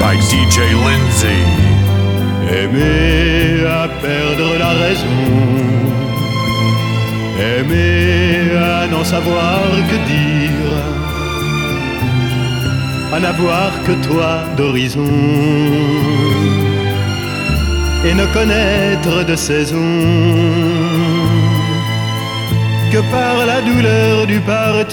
by DJ Lindsay. Aimer à perdre la raison. Aimer à n'en savoir que dire. À n'avoir que toi d'horizon. Et ne connaître de saison que par la douleur du partir,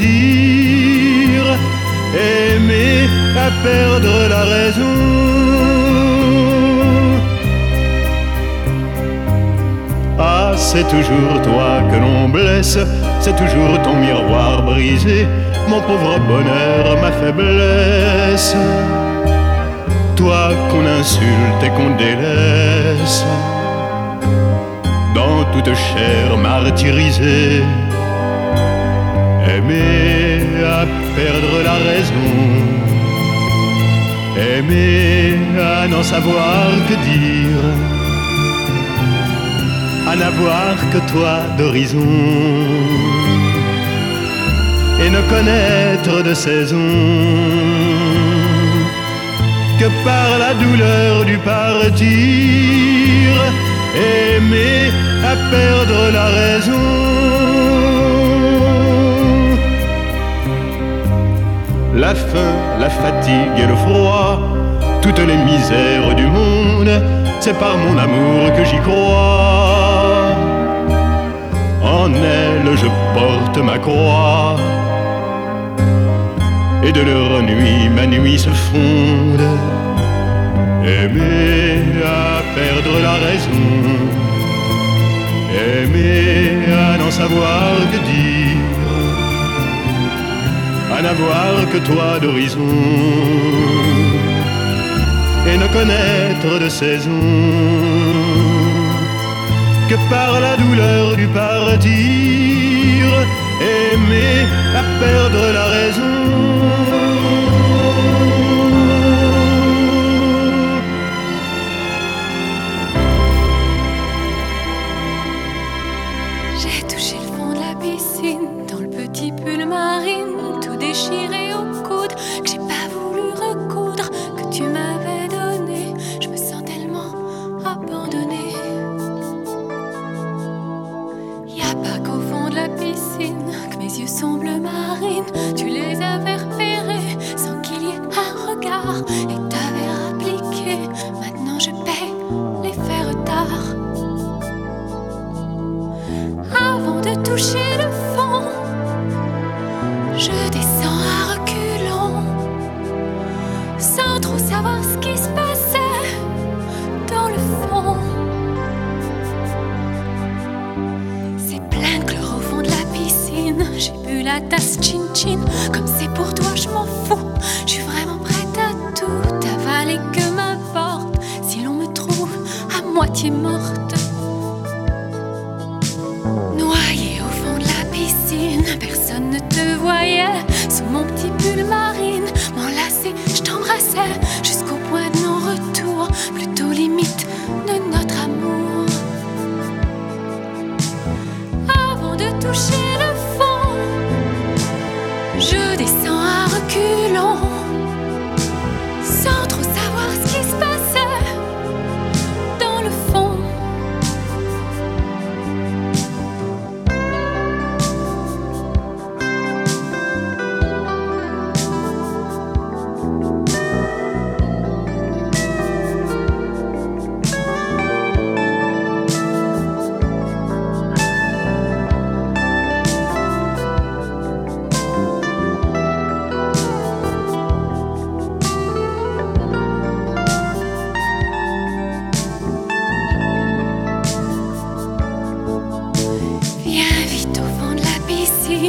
aimer à perdre la raison. Ah, c'est toujours toi que l'on blesse, c'est toujours ton miroir brisé, mon pauvre bonheur, ma faiblesse. Toi qu'on insulte et qu'on délaisse dans toute chair martyrisée. Aimer perdre la raison, aimer à n'en savoir que dire, à n'avoir que toi d'horizon, et ne connaître de saison que par la douleur du partir, aimer à perdre la raison. La faim, la fatigue et le froid, toutes les misères du monde, c'est par mon amour que j'y crois. En elle je porte ma croix, et de leur nuit ma nuit se fonde. Aimer à perdre la raison, aimer à n'en savoir que dire, à n'avoir que toi d'horizon, et ne connaître de saison que par la douleur du partir, aimer à perdre la raison.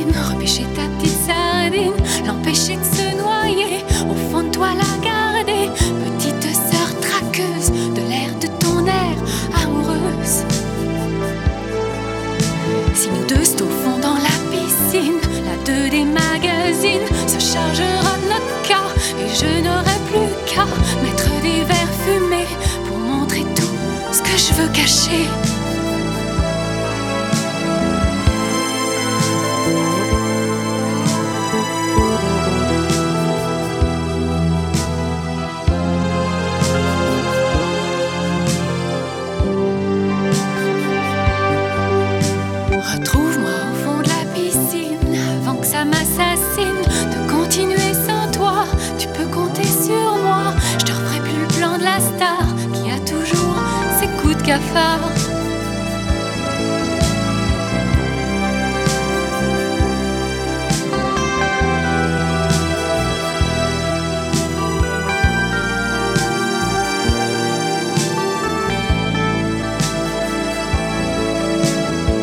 Repêcher ta petite sardine, l'empêcher de se noyer, au fond de toi la garder, petite sœur traqueuse de l'air de ton air amoureuse. Si nous deux fond dans la piscine, la deux des magazines se chargera de notre cas, et je n'aurai plus qu'à mettre des verres fumés pour montrer tout ce que je veux cacher.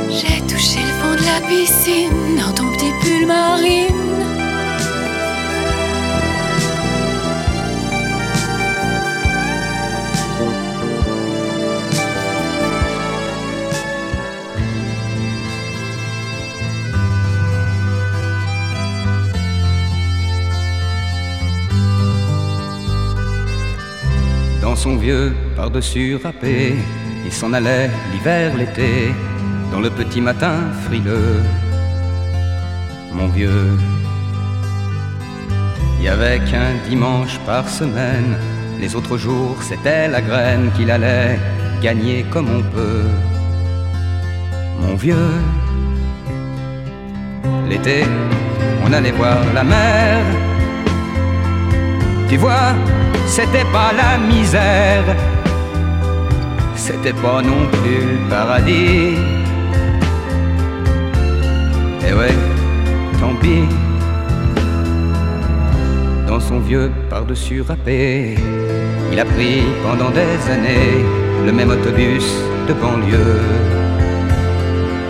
J'ai touché le fond de la piscine dans ton petit pull marine. Son vieux par-dessus râpé, il s'en allait l'hiver, l'été, dans le petit matin frileux. Mon vieux, il y avait qu'un dimanche par semaine, les autres jours c'était la graine qu'il allait gagner comme on peut. Mon vieux, l'été, on allait voir la mer. Tu vois, c'était pas la misère, c'était pas non plus le paradis. Et ouais, tant pis. Dans son vieux par-dessus râpé, il a pris pendant des années le même autobus de banlieue.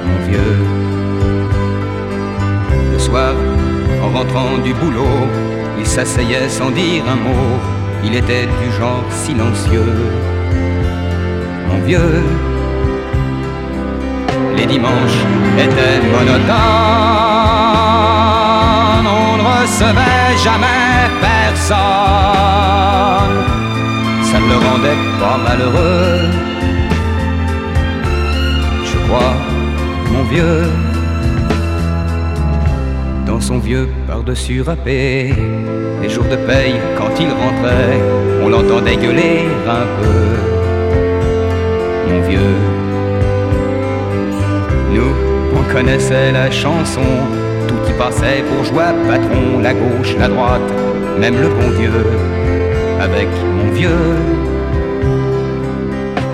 Mon vieux, le soir, en rentrant du boulot, il s'asseyait sans dire un mot, il était du genre silencieux. Mon vieux, les dimanches étaient monotones, on ne recevait jamais personne. Ça ne le rendait pas malheureux, je crois, mon vieux dans son vieux par-dessus râpé. Les jours de paye, quand il rentrait, on l'entendait gueuler un peu. Mon vieux, nous, on connaissait la chanson, tout y passait bourgeois, patron, la gauche, la droite, même le bon Dieu, avec mon vieux.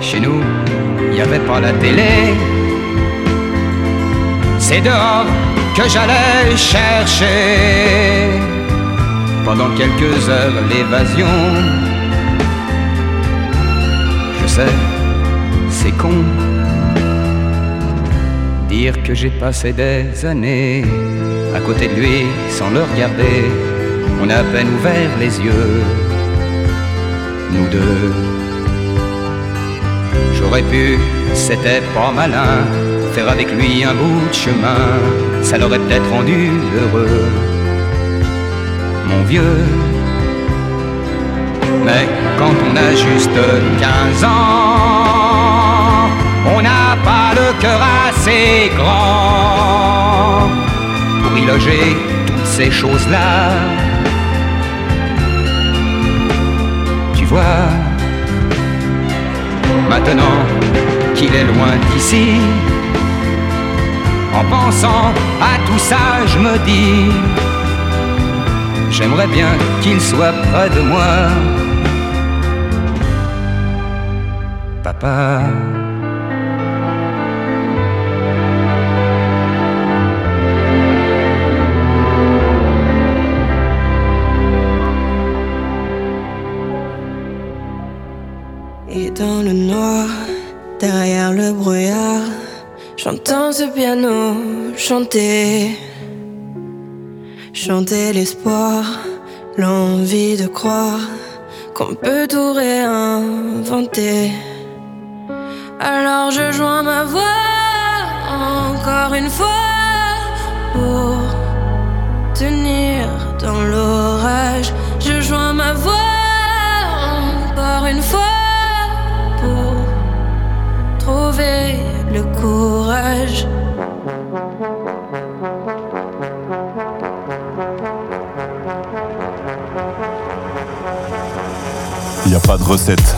Chez nous, il n'y avait pas la télé, c'est dehors que j'allais chercher pendant quelques heures l'évasion. Je sais, c'est con dire que j'ai passé des années à côté de lui sans le regarder. On a à peine ouvert les yeux, nous deux. J'aurais pu, c'était pas malin, faire avec lui un bout de chemin, ça l'aurait peut-être rendu heureux. Mon vieux, mais quand on a juste 15 ans, on n'a pas le cœur assez grand pour y loger toutes ces choses-là. Tu vois, maintenant qu'il est loin d'ici, en pensant à tout ça, je me dis, j'aimerais bien qu'il soit près de moi. Papa. Et dans le noir, derrière le brouillard, j'entends ce piano chanter. Chanter l'espoir, l'envie de croire qu'on peut tout réinventer. Alors je joins ma voix encore une fois pour tenir dans l'orage. Je joins ma voix encore une fois pour trouver le courage. Y a pas de recette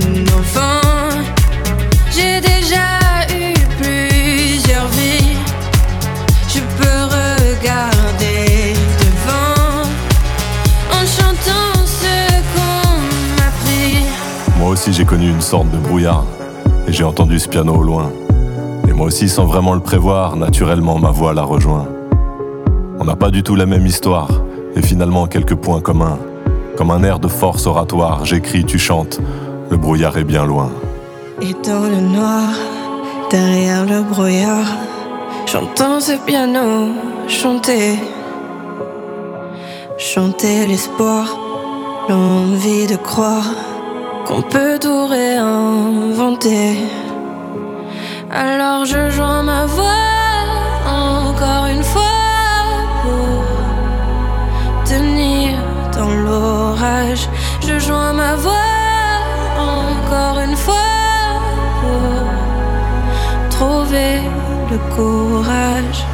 j'ai déjà eu plusieurs vies. Je peux regarder devant en chantant ce qu'on m'a pris. Moi aussi j'ai connu une sorte de brouillard et j'ai entendu ce piano au loin. Et moi aussi sans vraiment le prévoir, naturellement ma voix la rejoint. On n'a pas du tout la même histoire et finalement quelques points communs. Comme un air de force oratoire, j'écris, tu chantes, le brouillard est bien loin. Et dans le noir, derrière le brouillard, j'entends ce piano chanter. Chanter l'espoir, l'envie de croire qu'on peut tout réinventer. Alors je joins ma voix encore une fois pour tenir dans l'orage. Je joins ma voix encore une fois trouver le courage.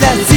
that's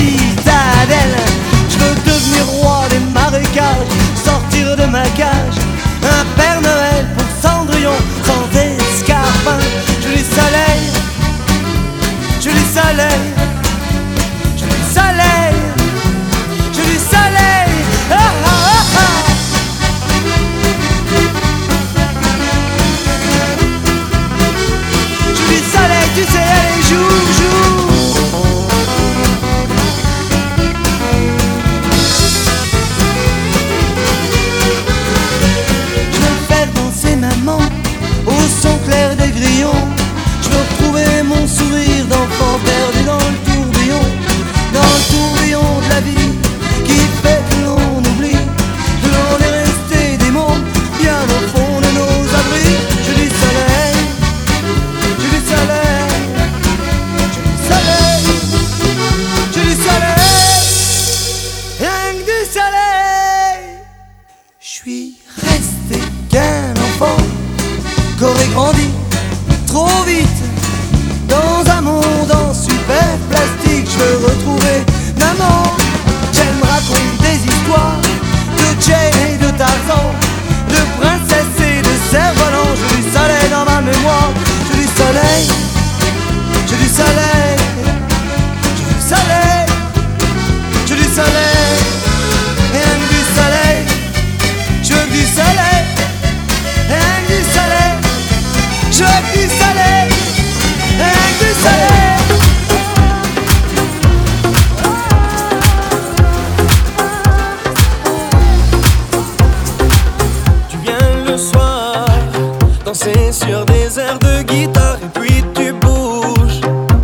danser sur des airs de guitare et puis tu bouges.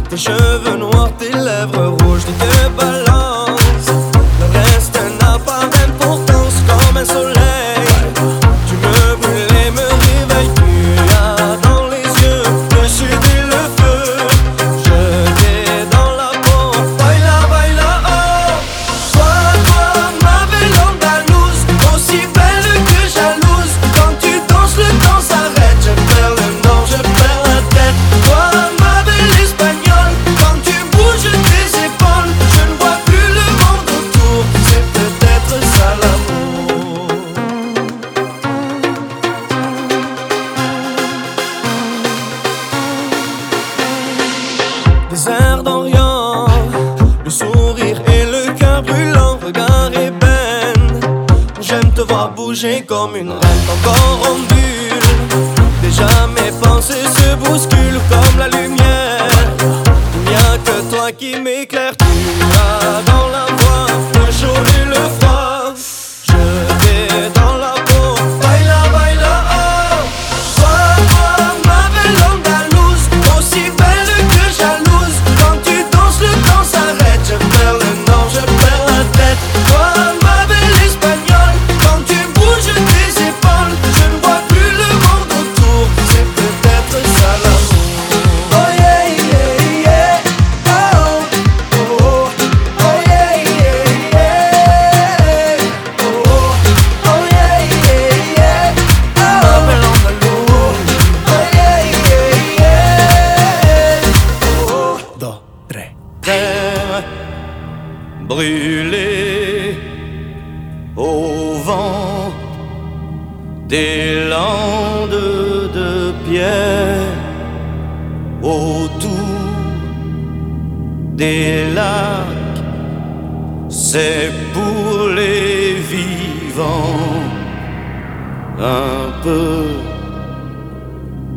Tes cheveux noirs, tes lèvres rouges, tu te balances.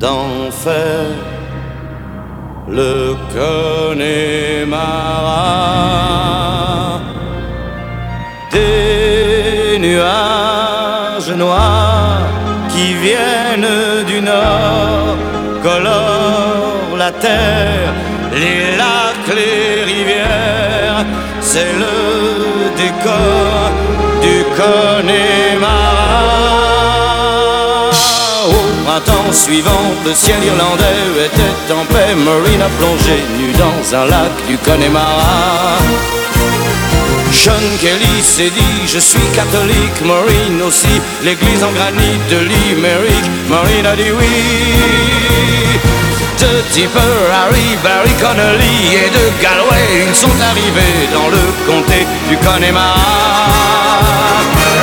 D'enfer. Le Connemara des nuages noirs qui viennent du nord colorent la terre, les lacs, les rivières, c'est le décor du Connemara. Suivant, le ciel irlandais était en paix. Marine a plongé nu dans un lac du Connemara. Sean Kelly s'est dit je suis catholique, Maureen aussi, l'église en granit de Limerick, Maureen a dit oui. De Tipper, Harry, Barry Connolly et de Galway, ils sont arrivés dans le comté du Connemara.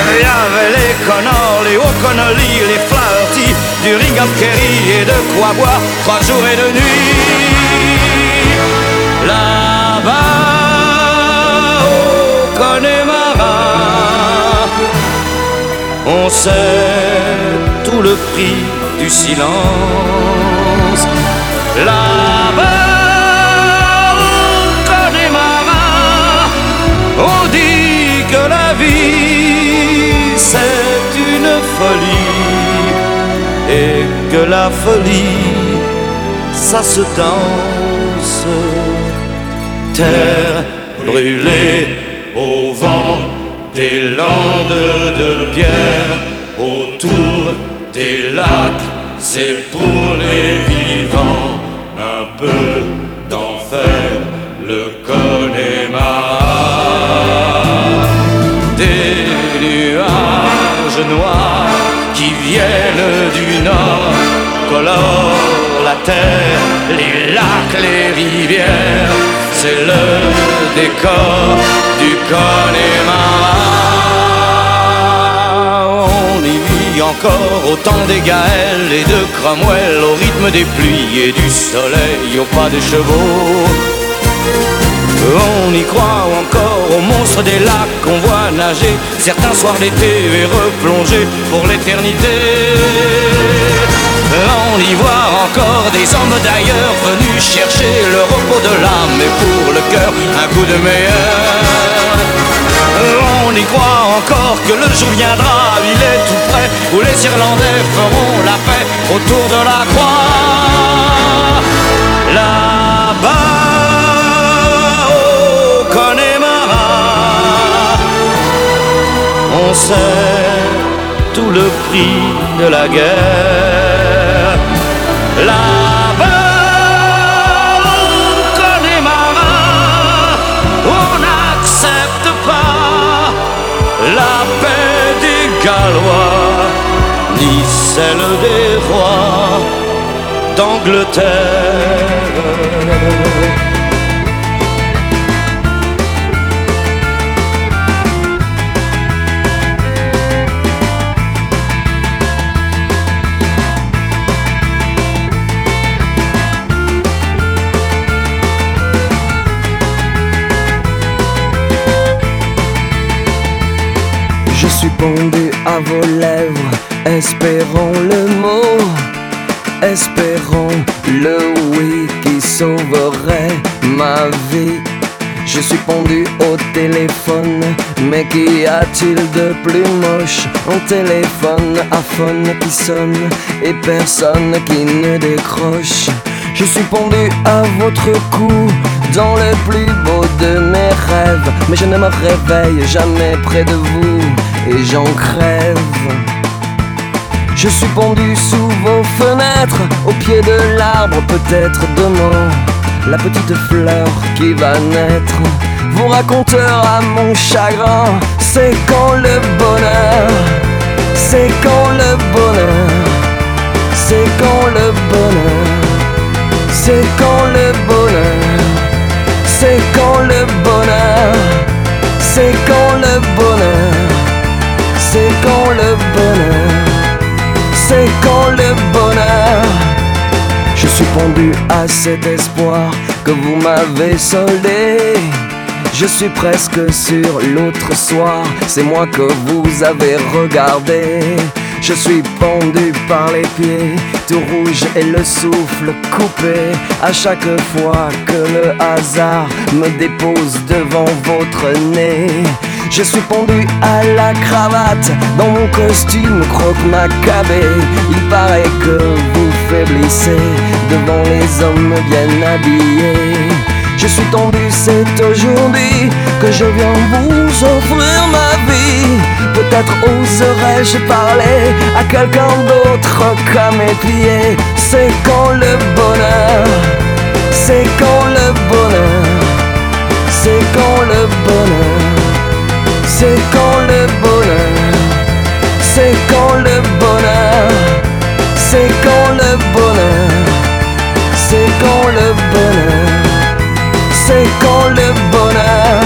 Il y avait les Connors, les Flaherty, du Ringham Kerry et de quoi boire trois jours et deux nuits. Là-bas, au Connemara, on sait tout le prix du silence. Là-bas, au Connemara, on dit que la vie c'est la folie ça se danse. Terre brûlée au vent des landes de pierre autour des lacs, c'est pour les vivants un peu d'enfer, le Connemara. Colorent la terre, les lacs, les rivières, c'est le décor du Connemara. On y encore au temps des Gaëls et de Cromwell, au rythme des pluies et du soleil, au pas des chevaux. On y croit encore aux monstres des lacs qu'on voit nager certains soirs d'été et replonger pour l'éternité. On y voit encore des hommes d'ailleurs venus chercher le repos de l'âme et pour le cœur un coup de meilleur. On y croit encore que le jour viendra, il est tout près, où les Irlandais feront la paix autour de la croix. Là-bas, on sait tout le prix de la guerre. Là-bas, Connemara, on n'accepte pas la paix des Gallois, ni celle des rois d'Angleterre. Pendu à vos lèvres, espérons le mot, espérons le oui qui sauverait ma vie. Je suis pendu au téléphone, mais qu'y a-t-il de plus moche? Un téléphone à phone qui sonne et personne qui ne décroche. Je suis pendu à votre cou dans le plus beau de mes rêves, mais je ne me réveille jamais près de vous et j'en crève. Je suis pendu sous vos fenêtres, au pied de l'arbre, peut-être demain, la petite fleur qui va naître vous racontera mon chagrin. C'est quand le bonheur, c'est quand le bonheur, c'est quand le bonheur, c'est quand le bonheur, c'est quand le bonheur, c'est quand le bonheur, c'est quand le bonheur, c'est quand le bonheur. Je suis pendu à cet espoir que vous m'avez soldé. Je suis presque sur l'autre soir, c'est moi que vous avez regardé. Je suis pendu par les pieds, tout rouge et le souffle coupé. À chaque fois que le hasard me dépose devant votre nez. Je suis pendu à la cravate dans mon costume croque macabé. Il paraît que vous faiblissez devant les hommes bien habillés. Je suis tendu, c'est aujourd'hui que je viens vous offrir ma vie. Peut-être oserais-je parler à quelqu'un d'autre qu'à mes pieds. C'est quand le bonheur, c'est quand le bonheur, c'est quand le bonheur, c'est quand le bonheur, c'est quand le bonheur, c'est quand le bonheur, c'est quand le bonheur c'est quand le bonheur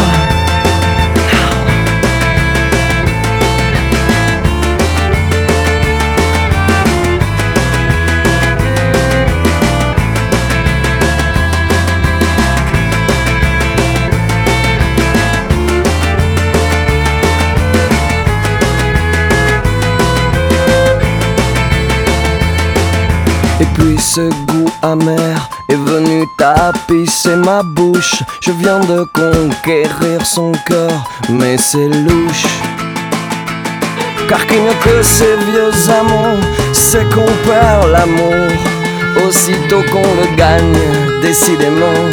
puis ce goût amer est venu tapisser ma bouche. Je viens de conquérir son cœur, mais c'est louche. Car qu'il n'y a que ces vieux amants, c'est qu'on perd l'amour. Aussitôt qu'on le gagne, décidément,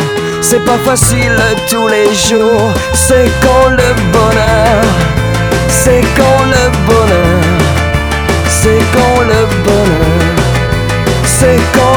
c'est pas facile tous les jours. C'est quand le bonheur, c'est quand le bonheur, c'est quand le bonheur. C'est quand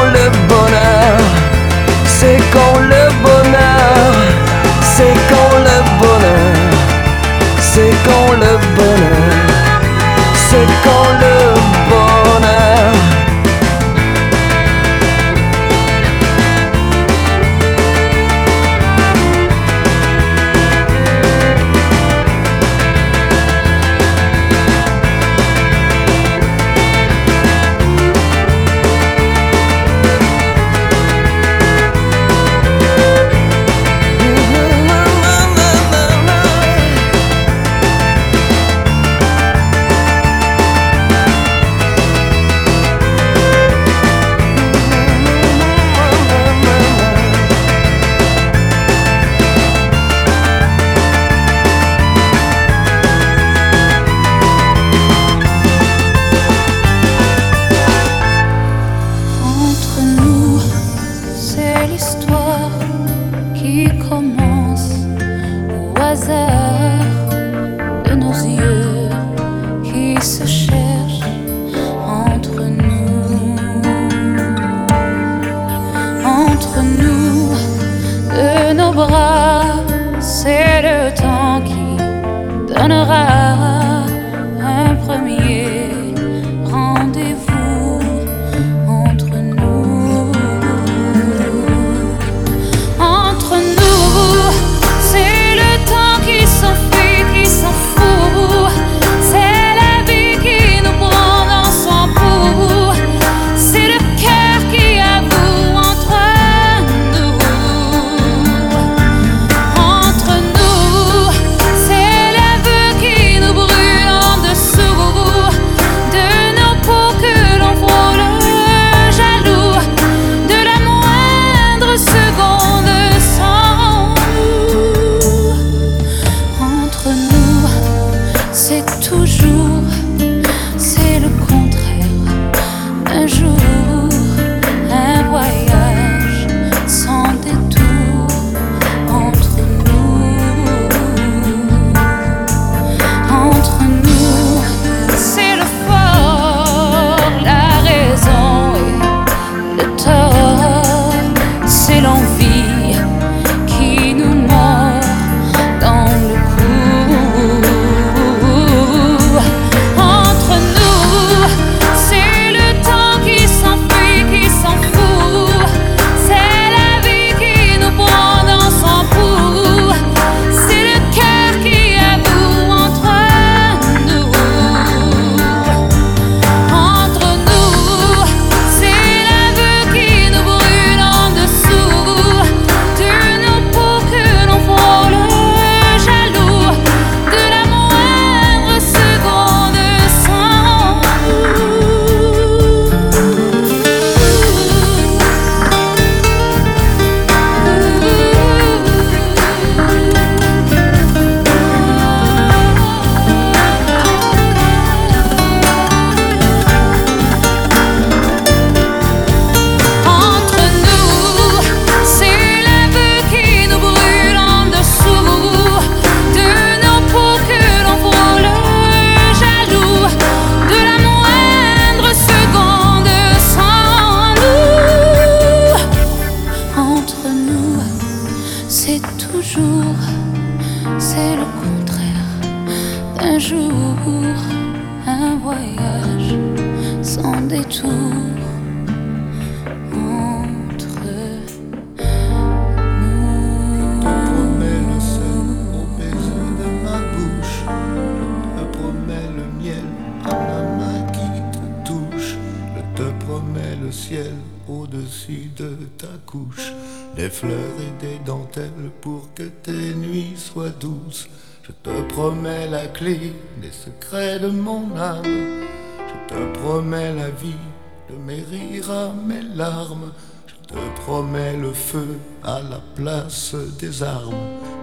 des armes,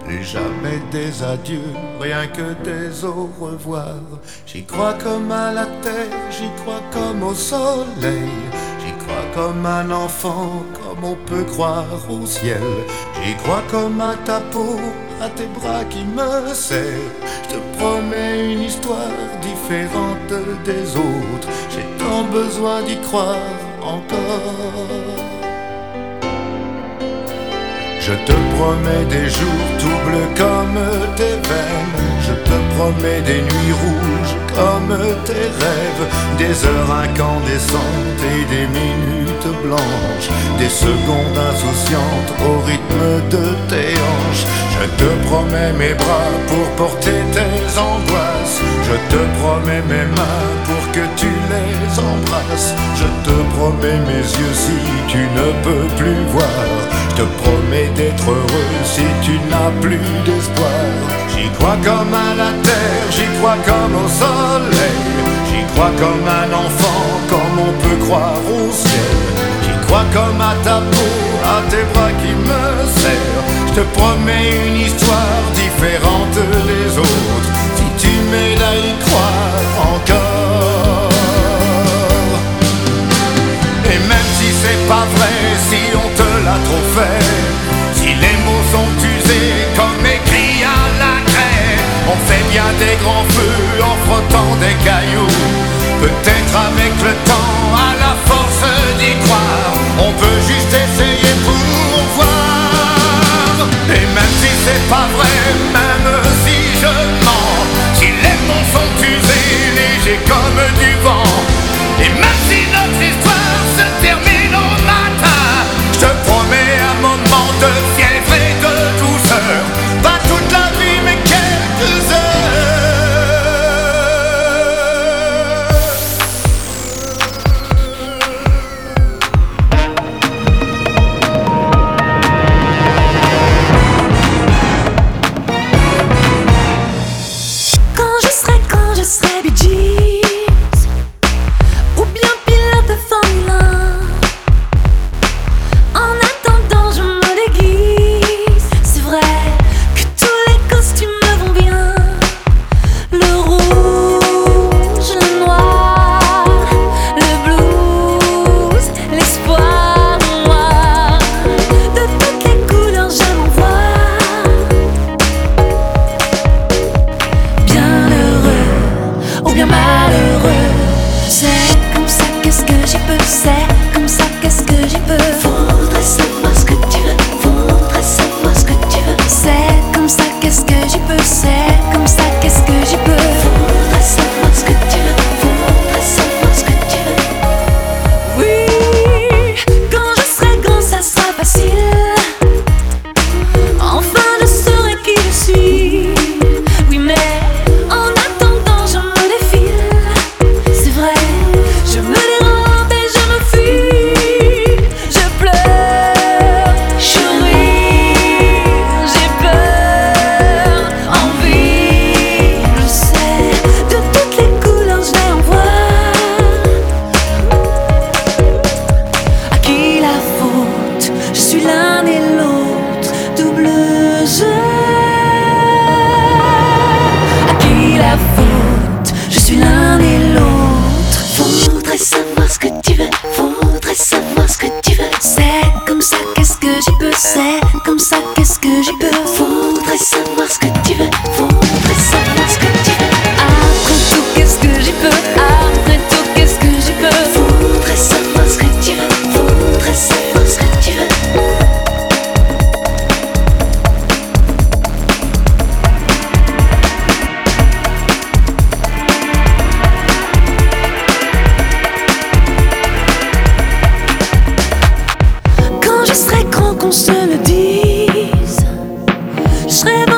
plus jamais des adieux, rien que des au revoir. J'y crois comme à la terre, j'y crois comme au soleil, j'y crois comme un enfant, comme on peut croire au ciel. J'y crois comme à ta peau, à tes bras qui me serrent. Je te promets une histoire différente des autres. J'ai tant besoin d'y croire encore. Je te promets des jours tout bleus comme tes veines. Je te promets des nuits rouges comme tes rêves. Des heures incandescentes et des minutes blanches. Des secondes insouciantes au rythme de tes hanches. Je te promets mes bras pour porter tes angoisses. Je te promets mes mains pour que tu les embrasses. Je te promets mes yeux si tu ne peux plus voir. Je te promets d'être heureux si tu n'as plus d'espoir. J'y crois comme à la terre, j'y crois comme au soleil. J'y crois comme un enfant, comme on peut croire au ciel. J'y crois comme à ta peau, à tes bras qui me serrent. Je te promets une histoire différente des autres. Si tu m'aides à y croire encore. Et même si c'est pas vrai, si on te l'a trop fait si les mots sont usés comme on bien des grands feux en frottant des cailloux. Peut-être avec le temps, à la force d'y croire, on peut juste essayer pour voir. Et même si c'est pas vrai, même si je mens, si les mots sont usés, légers comme du vent, et même si notre histoire serai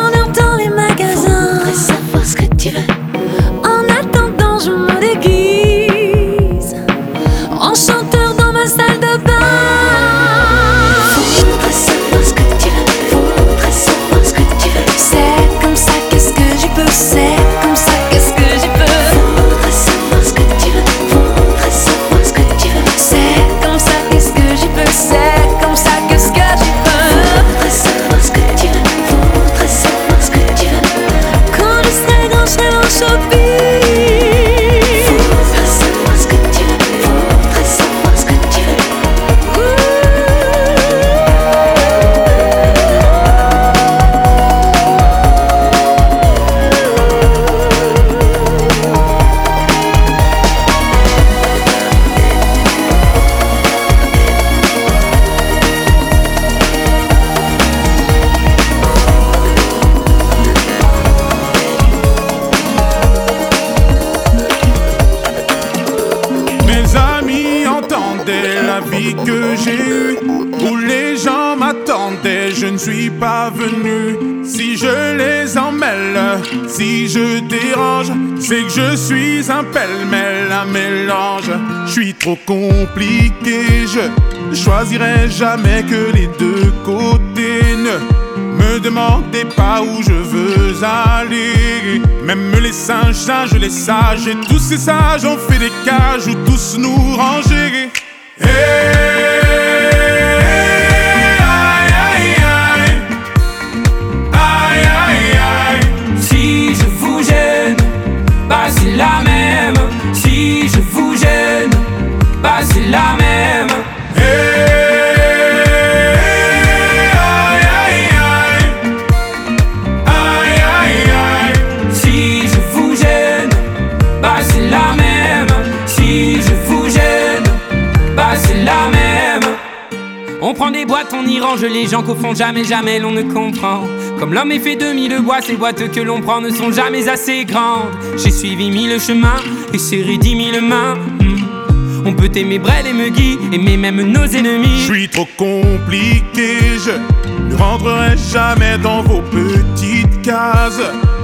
trop compliqué. Je choisirai jamais que les deux côtés. Ne me demandez pas où je veux aller. Même les singes, singes, les sages et tous ces sages ont fait des cages où tous nous ranger. Les gens qu'au fond jamais, jamais l'on ne comprend. Comme l'homme est fait de mille bois, ces boîtes que l'on prend ne sont jamais assez grandes. J'ai suivi mille chemins et serré dix mille mains. Hmm. On peut aimer Brel et Megui, aimer même nos ennemis. Je suis trop compliqué, je ne rentrerai jamais dans vos petites cases.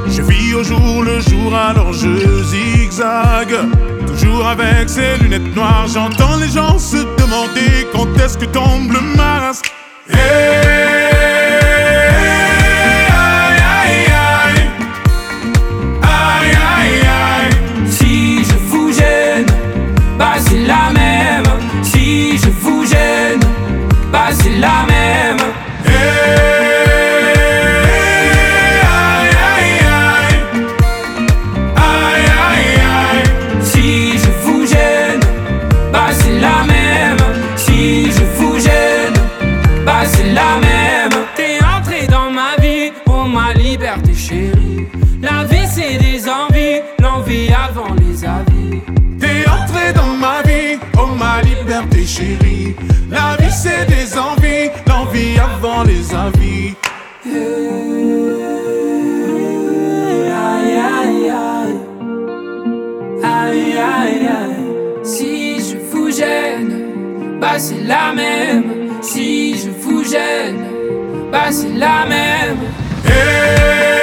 Je vis au jour le jour, alors je zigzague. Toujours avec ces lunettes noires, j'entends les gens se demander quand est-ce que tombe le masque. Aïe, avant les avis. Aïe aïe aïe, aïe aïe aïe. Si je vous gêne, bah c'est la même. Si je vous gêne, bah c'est la même. Aïe,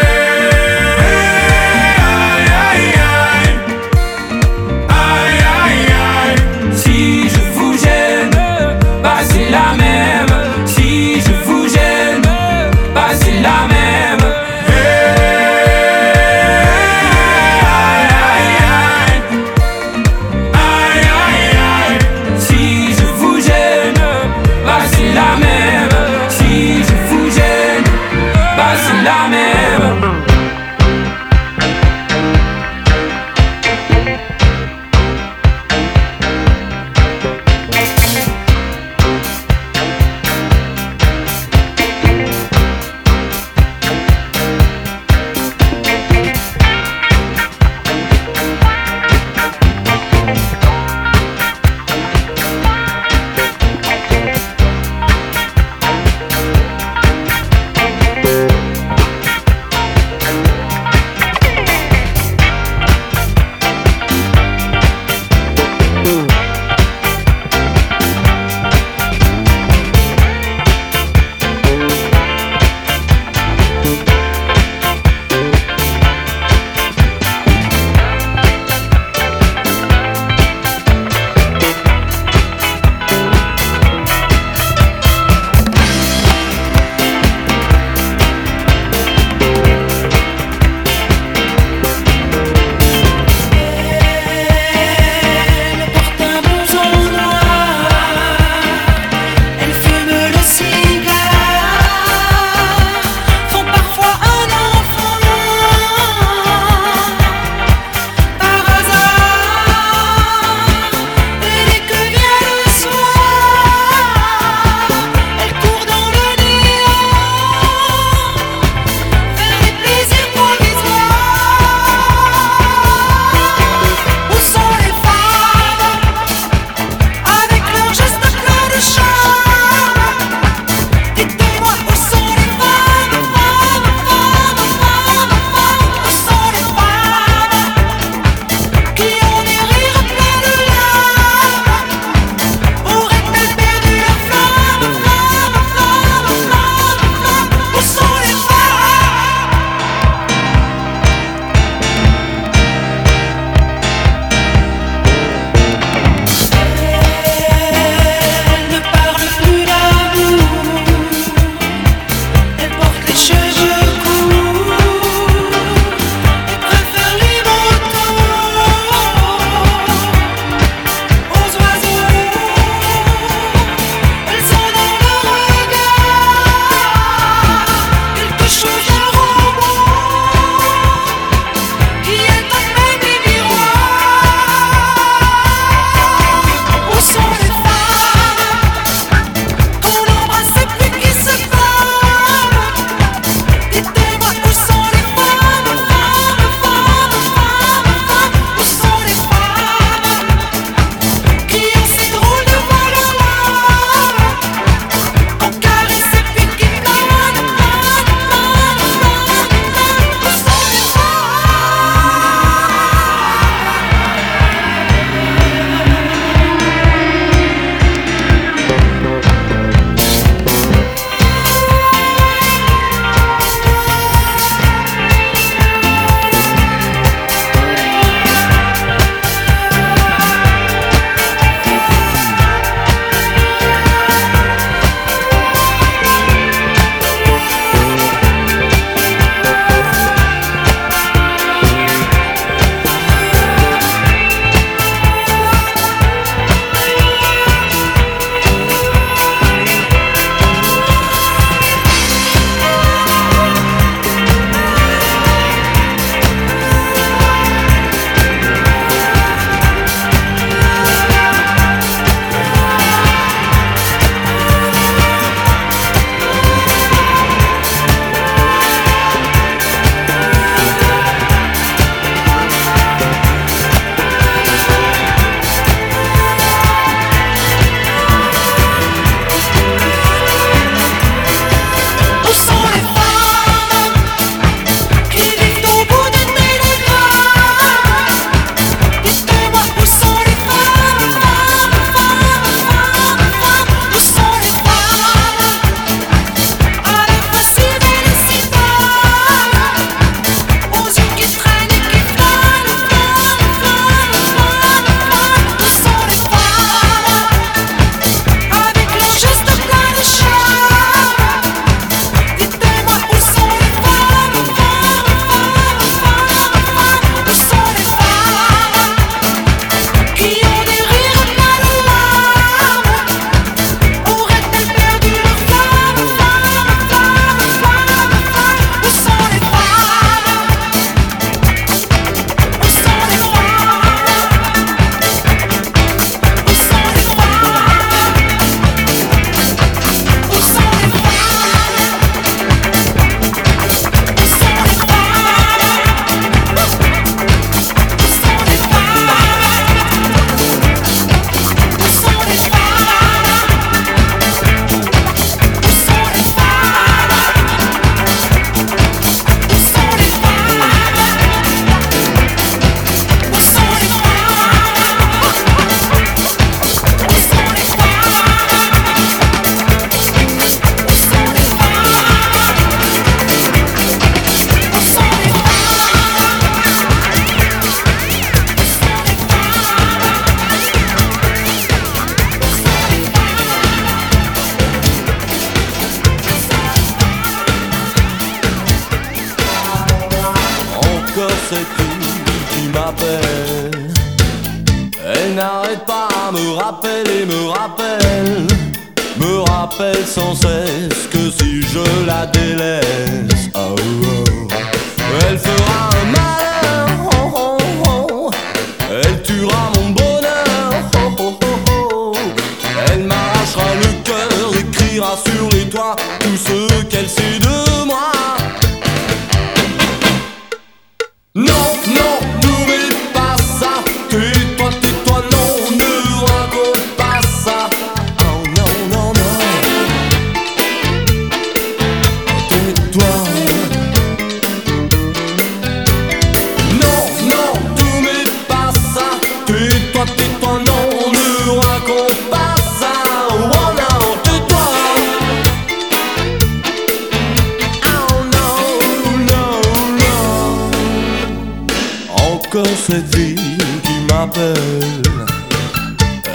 encore cette vie qui m'appelle.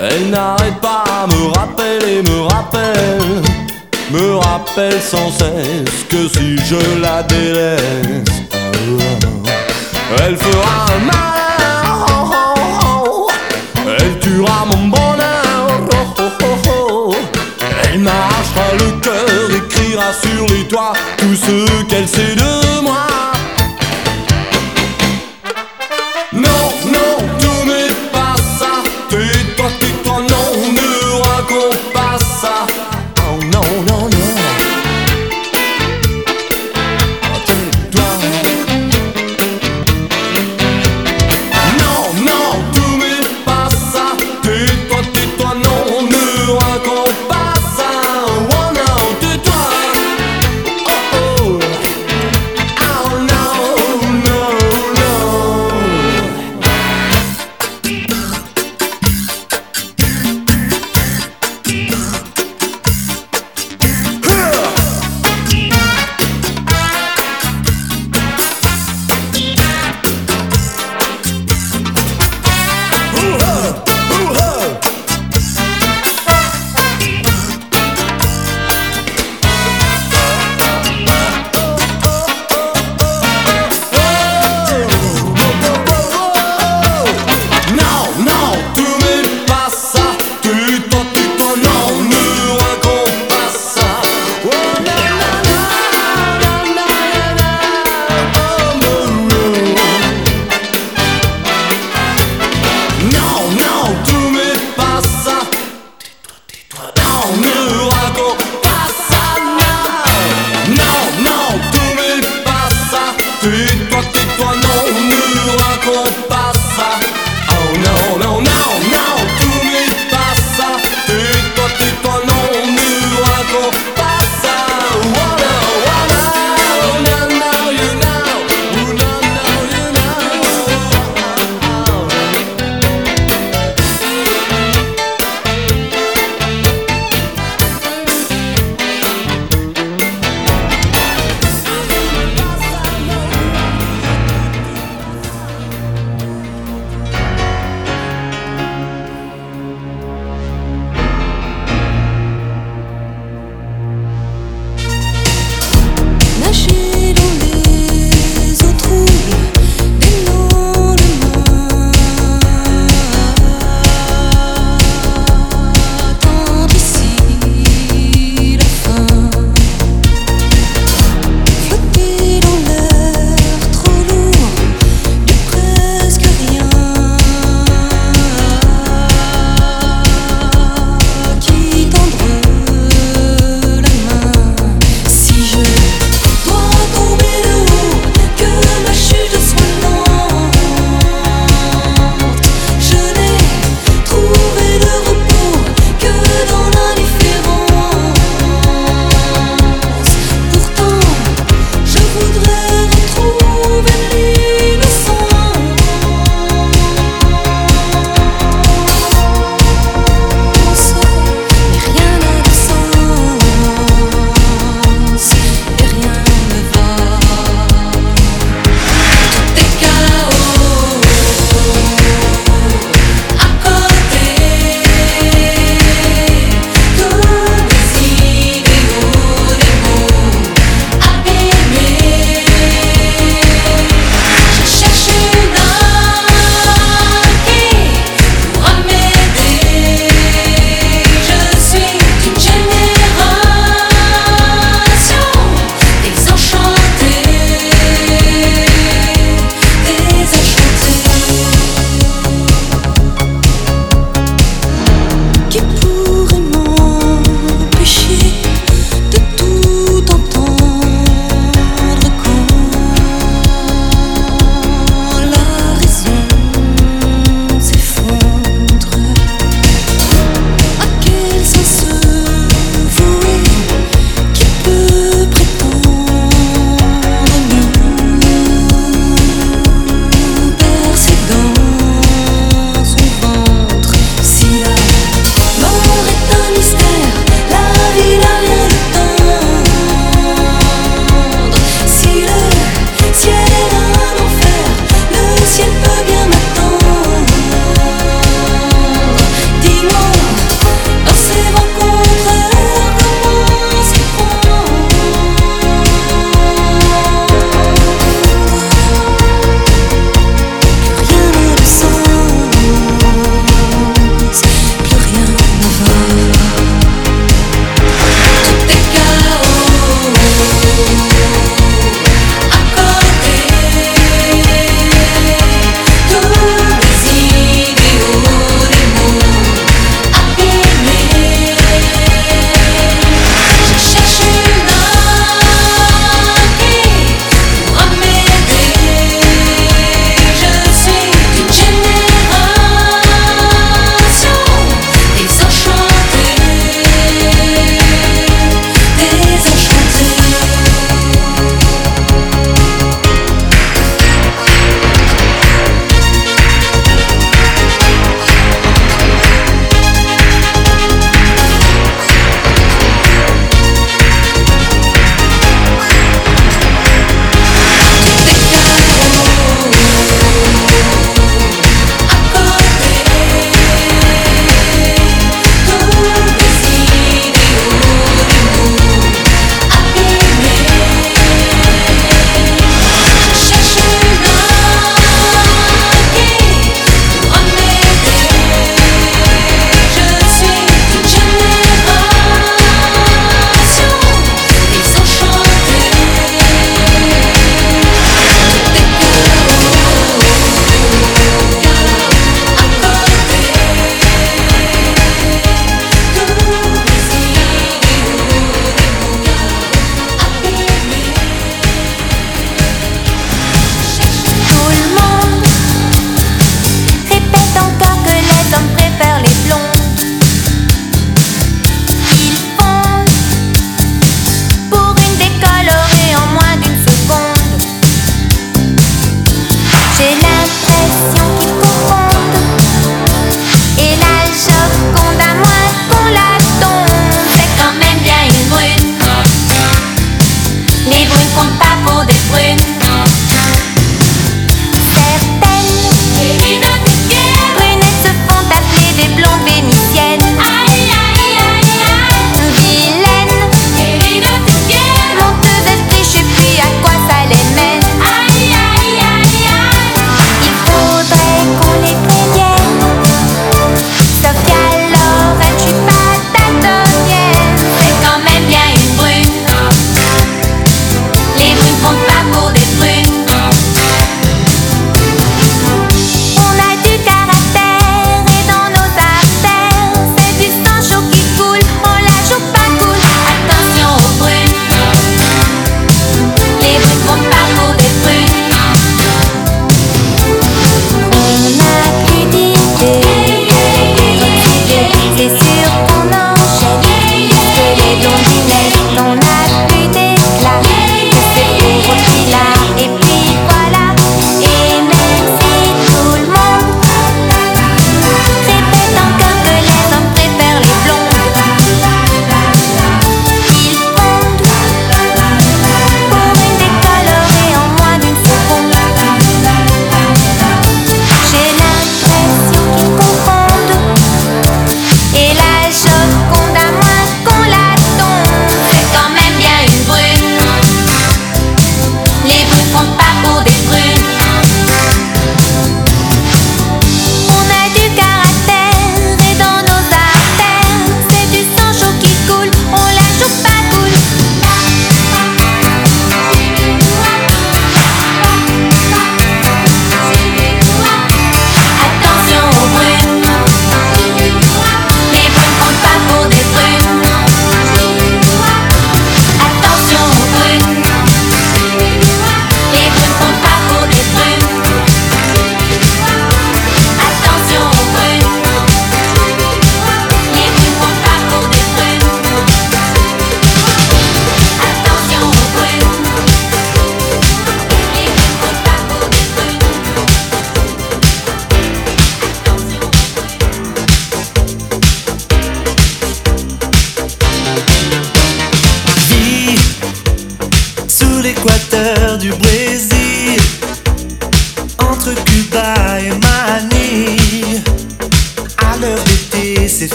Elle n'arrête pas, à me rappeler, me rappelle, me rappelle sans cesse que si je la délaisse, elle fera un malheur, elle tuera mon bonheur, elle m'arrachera le cœur, écrira sur les toits tout ce qu'elle sait de moi.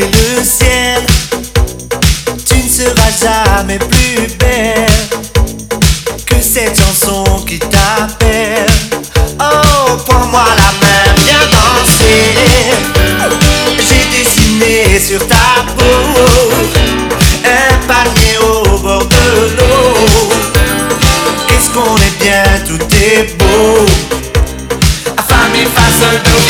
le ciel. Tu ne seras jamais plus belle que cette chanson qui t'appelle. Oh, prends-moi la main, viens danser. J'ai dessiné sur ta peau un palmier au bord de l'eau. Qu'est-ce qu'on est bien, tout est beau. Affamé face à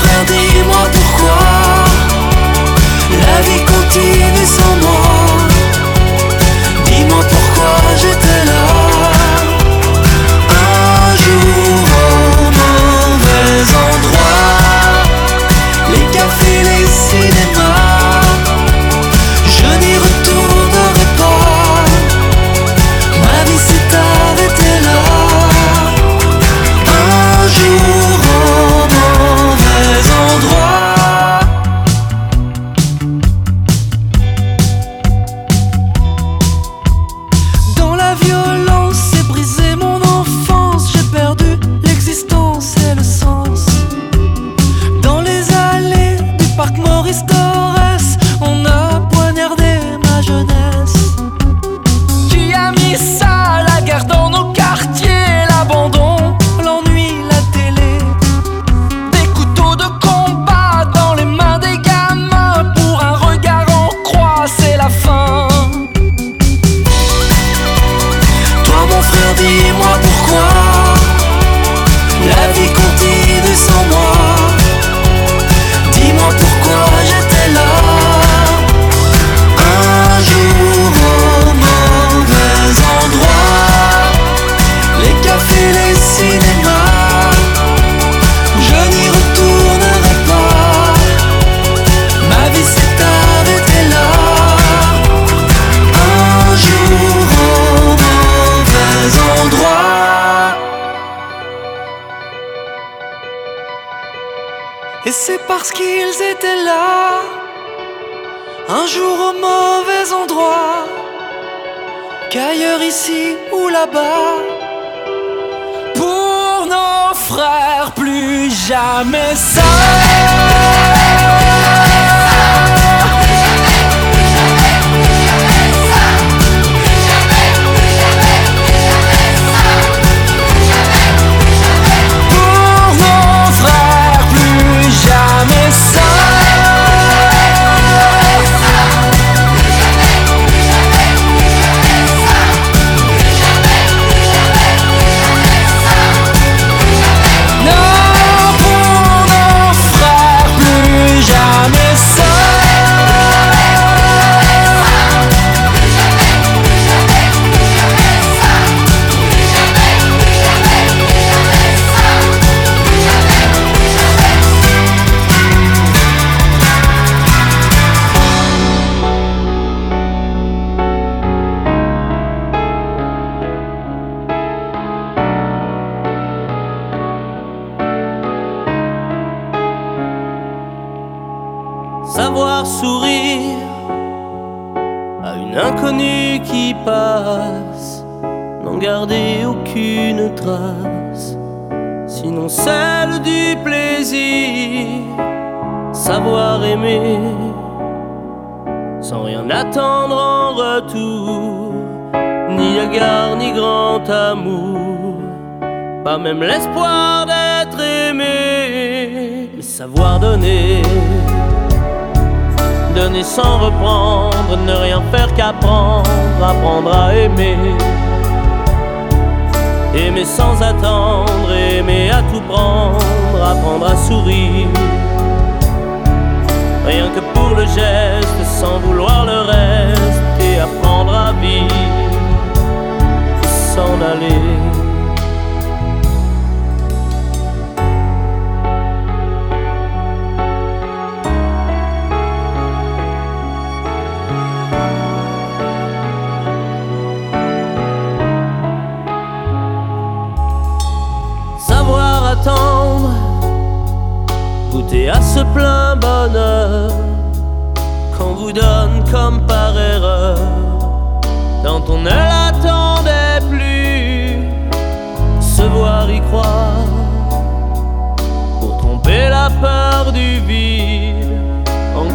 feels like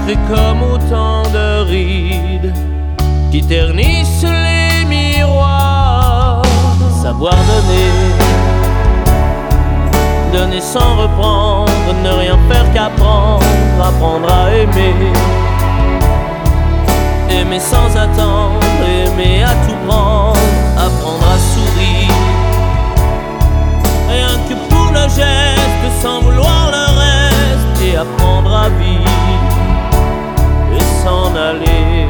ancré comme autant de rides qui ternissent les miroirs, savoir donner donner sans reprendre, ne rien faire qu'apprendre, apprendre à aimer. Aimer sans attendre, aimer à tout prendre, apprendre à sourire. Rien que pour le geste, sans vouloir le reste, et apprendre à vivre et s'en aller.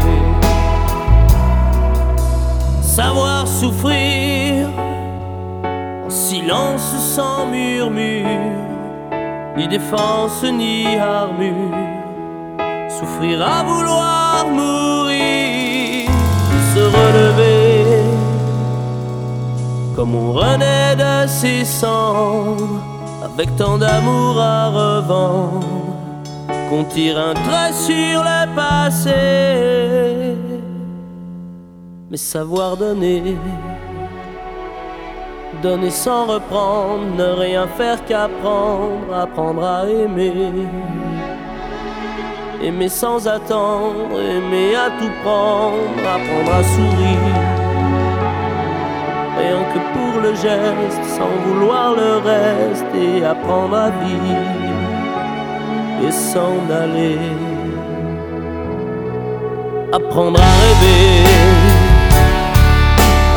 Savoir souffrir en silence sans murmure, ni défense ni armure. Souffrir à vouloir mourir, se relever, comme on renaît de ses cendres, avec tant d'amour à revendre, qu'on tire un trait sur le passé, mais savoir donner donner sans reprendre, ne rien faire qu'apprendre, apprendre à aimer. Aimer sans attendre, aimer à tout prendre, apprendre à sourire. Rien que pour le geste, sans vouloir le reste, et apprendre à vivre et s'en aller. Apprendre à rêver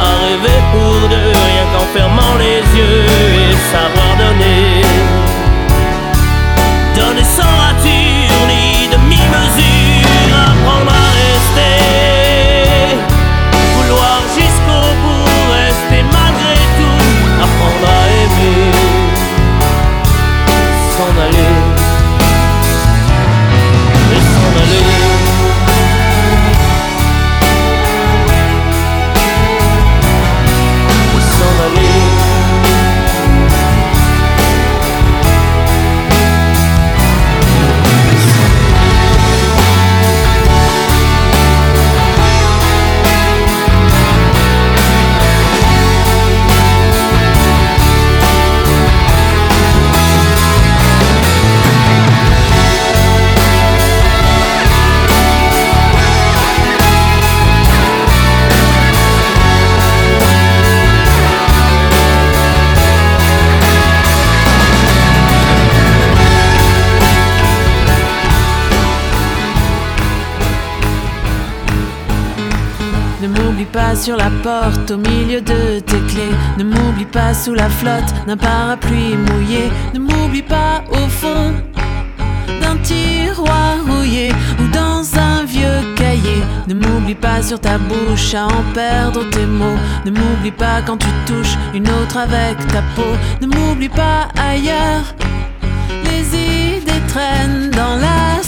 à rêver pour deux, rien qu'en fermant les yeux et savoir donner. Donner sans rature ni demi-mesure, apprendre au milieu de tes clés. Ne m'oublie pas sous la flotte d'un parapluie mouillé. Ne m'oublie pas au fond d'un tiroir rouillé ou dans un vieux cahier. Ne m'oublie pas sur ta bouche à en perdre tes mots. Ne m'oublie pas quand tu touches une autre avec ta peau. Ne m'oublie pas ailleurs. Les idées traînent dans la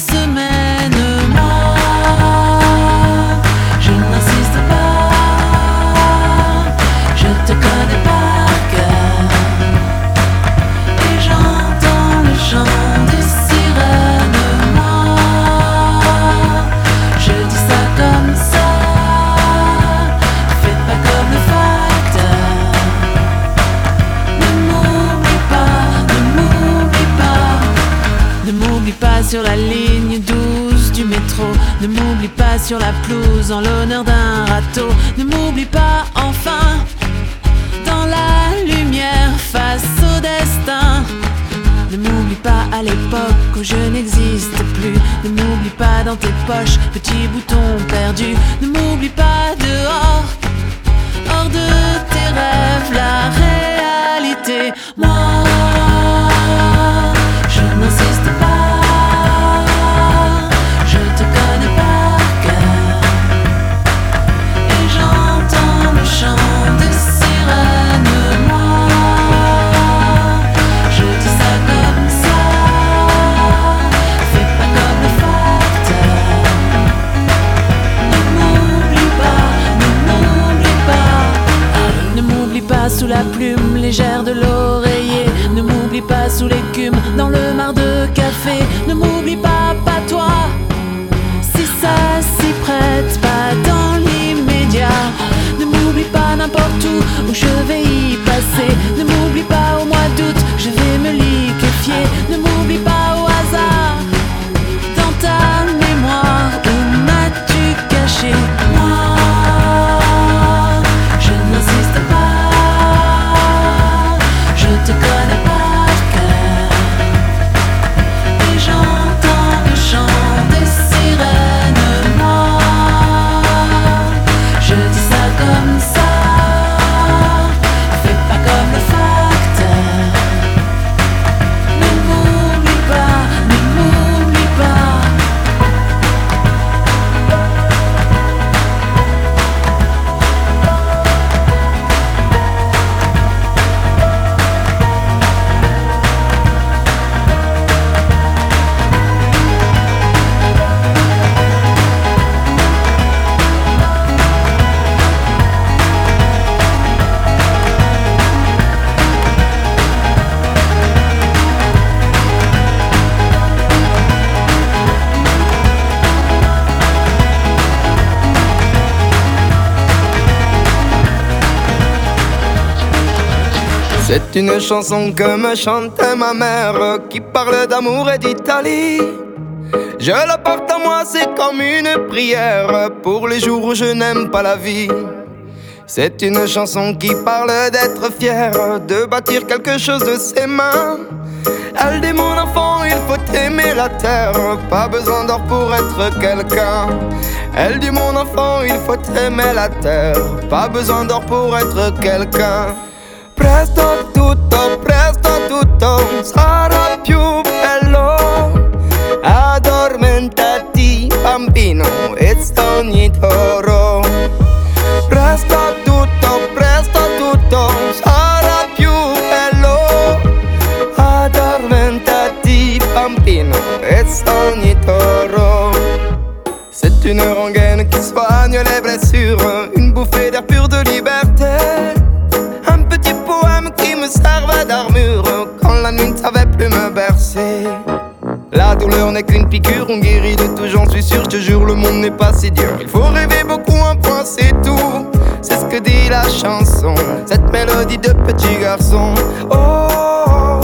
sur la ligne 12 du métro. Ne m'oublie pas sur la pelouse en l'honneur d'un râteau. Ne m'oublie pas enfin dans la lumière face au destin. Ne m'oublie pas à l'époque où je n'existe plus. Ne m'oublie pas dans tes poches, petit bouton perdu. Ne m'oublie pas dehors, hors de tes rêves, la réalité. Moi, C'est une chanson que me chantait ma mère qui parle d'amour et d'Italie. Je la porte à moi, c'est comme une prière pour les jours où je n'aime pas la vie. C'est une chanson qui parle d'être fier, de bâtir quelque chose de ses mains. Elle dit mon enfant, il faut aimer la terre, pas besoin d'or pour être quelqu'un. Elle dit mon enfant, il faut aimer la terre, pas besoin d'or pour être quelqu'un. Sarà più bello. Addormentati bambino e ogni toro. N'est qu'une piqûre, on guérit de tout, j'en suis sûr, je te jure, le monde n'est pas si dur. Il faut rêver beaucoup, un point, c'est tout. C'est ce que dit la chanson, cette mélodie de petit garçon. Oh,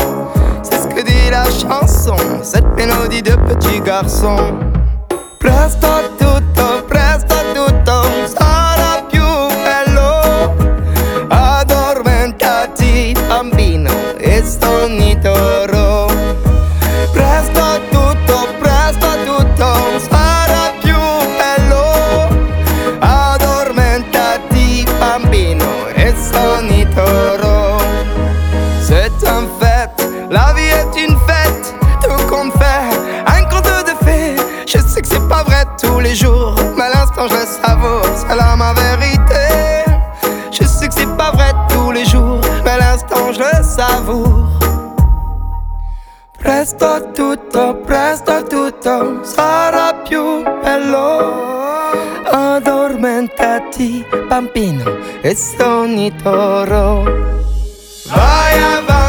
c'est ce que dit la chanson, cette mélodie de petit garçon. Presto bambino e Toro. Vai avanti.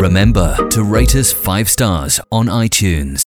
Remember to rate us five stars on iTunes.